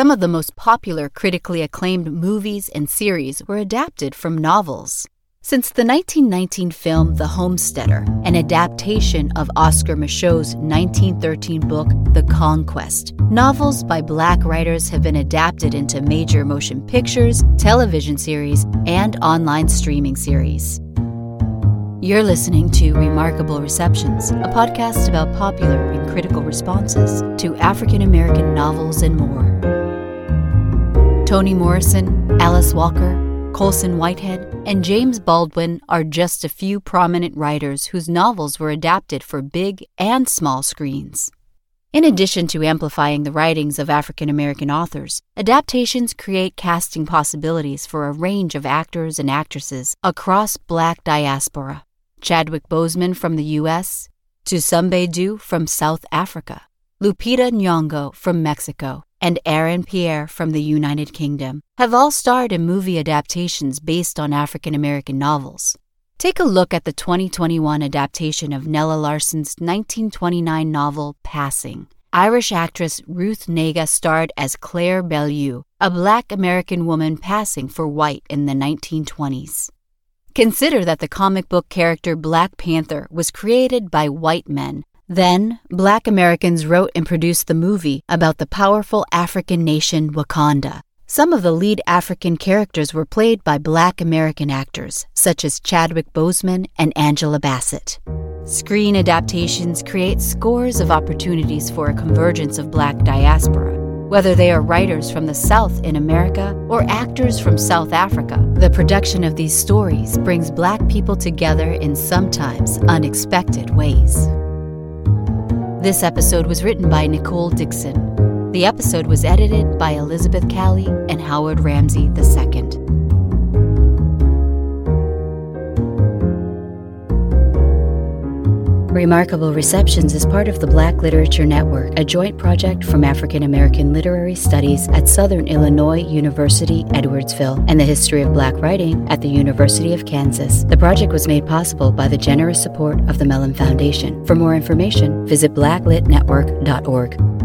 Some of the most popular critically acclaimed movies and series were adapted from novels. Since the 1919 film The Homesteader, an adaptation of Oscar Micheaux's 1913 book The Conquest, novels by black writers have been adapted into major motion pictures, television series, and online streaming series. You're listening to Remarkable Receptions, a podcast about popular and critical responses to African American novels and more. Toni Morrison, Alice Walker, Colson Whitehead, and James Baldwin are just a few prominent writers whose novels were adapted for big and small screens. In addition to amplifying the writings of African American authors, adaptations create casting possibilities for a range of actors and actresses across black diaspora. Chadwick Boseman from the U.S., Thuso Mbedu from South Africa, Lupita Nyong'o from Mexico, and Aaron Pierre from the United Kingdom have all starred in movie adaptations based on African American novels. Take a look at the 2021 adaptation of Nella Larsen's 1929 novel Passing. Irish actress Ruth Negga starred as Clare Bellew, a black American woman passing for white in the 1920s. Consider that the comic book character Black Panther was created by white men then, black Americans wrote and produced the movie about the powerful African nation Wakanda. Some of the lead African characters were played by black American actors, such as Chadwick Boseman and Angela Bassett. Screen adaptations create scores of opportunities for a convergence of black diaspora. Whether they are writers from the South in America or actors from South Africa, the production of these stories brings black people together in sometimes unexpected ways. This episode was written by Nicole Dixon. The episode was edited by Elizabeth Calley and Howard Rambsy II. Remarkable Receptions is part of the Black Literature Network, a joint project from African American Literary Studies at Southern Illinois University, Edwardsville, and the History of Black Writing at the University of Kansas. The project was made possible by the generous support of the Mellon Foundation. For more information, visit blacklitnetwork.org.